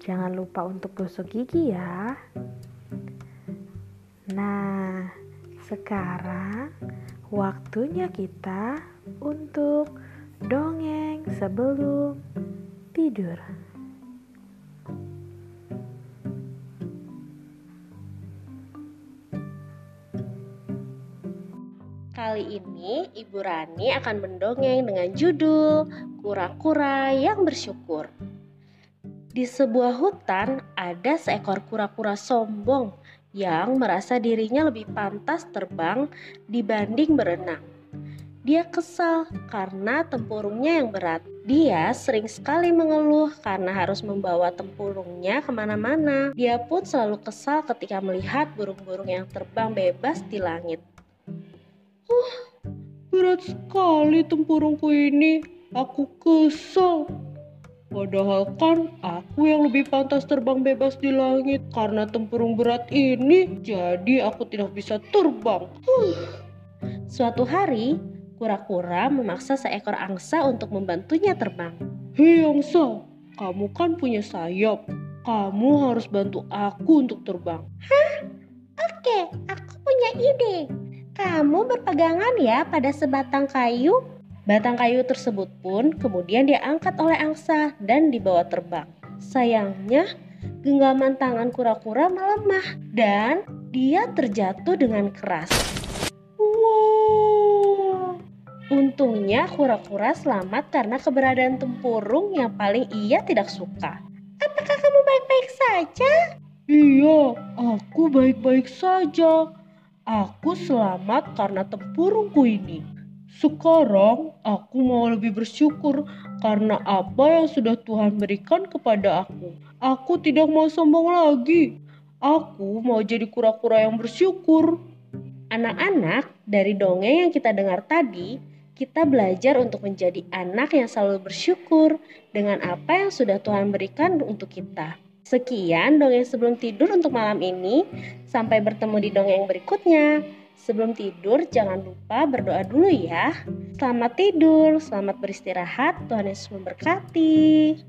jangan lupa untuk gosok gigi ya. Nah, sekarang waktunya kita untuk dongeng sebelum tidur. Kali ini Ibu Rani akan mendongeng dengan judul Kura-kura yang bersyukur. Di sebuah hutan ada seekor kura-kura sombong yang merasa dirinya lebih pantas terbang dibanding berenang. Dia kesal karena tempurungnya yang berat. Dia sering sekali mengeluh karena harus membawa tempurungnya ke mana-mana. Dia pun selalu kesal ketika melihat burung-burung yang terbang bebas di langit. Uh, berat sekali tempurungku ini. Aku kesal. Padahal kan aku yang lebih pantas terbang bebas di langit karena tempurung berat ini. Jadi aku tidak bisa terbang. Suatu hari, kura-kura memaksa seekor angsa untuk membantunya terbang. Hei angsa, kamu kan punya sayap. Kamu harus bantu aku untuk terbang. Hah? Oke, aku punya ide. Kamu berpegangan ya pada sebatang kayu. Batang kayu tersebut pun kemudian diangkat oleh angsa dan dibawa terbang. Sayangnya, genggaman tangan kura-kura melemah dan dia terjatuh dengan keras. Wow. Untungnya kura-kura selamat karena keberadaan tempurung yang paling ia tidak suka. Apakah kamu baik-baik saja? Iya, aku baik-baik saja. Aku selamat karena tempurungku ini. Sekarang aku mau lebih bersyukur karena apa yang sudah Tuhan berikan kepada aku. Aku tidak mau sombong lagi. Aku mau jadi kura-kura yang bersyukur. Anak-anak, dari dongeng yang kita dengar tadi, kita belajar untuk menjadi anak yang selalu bersyukur dengan apa yang sudah Tuhan berikan untuk kita. Sekian dongeng sebelum tidur untuk malam ini. Sampai bertemu di dongeng berikutnya. Sebelum tidur, jangan lupa berdoa dulu ya. Selamat tidur, selamat beristirahat. Tuhan Yesus memberkati.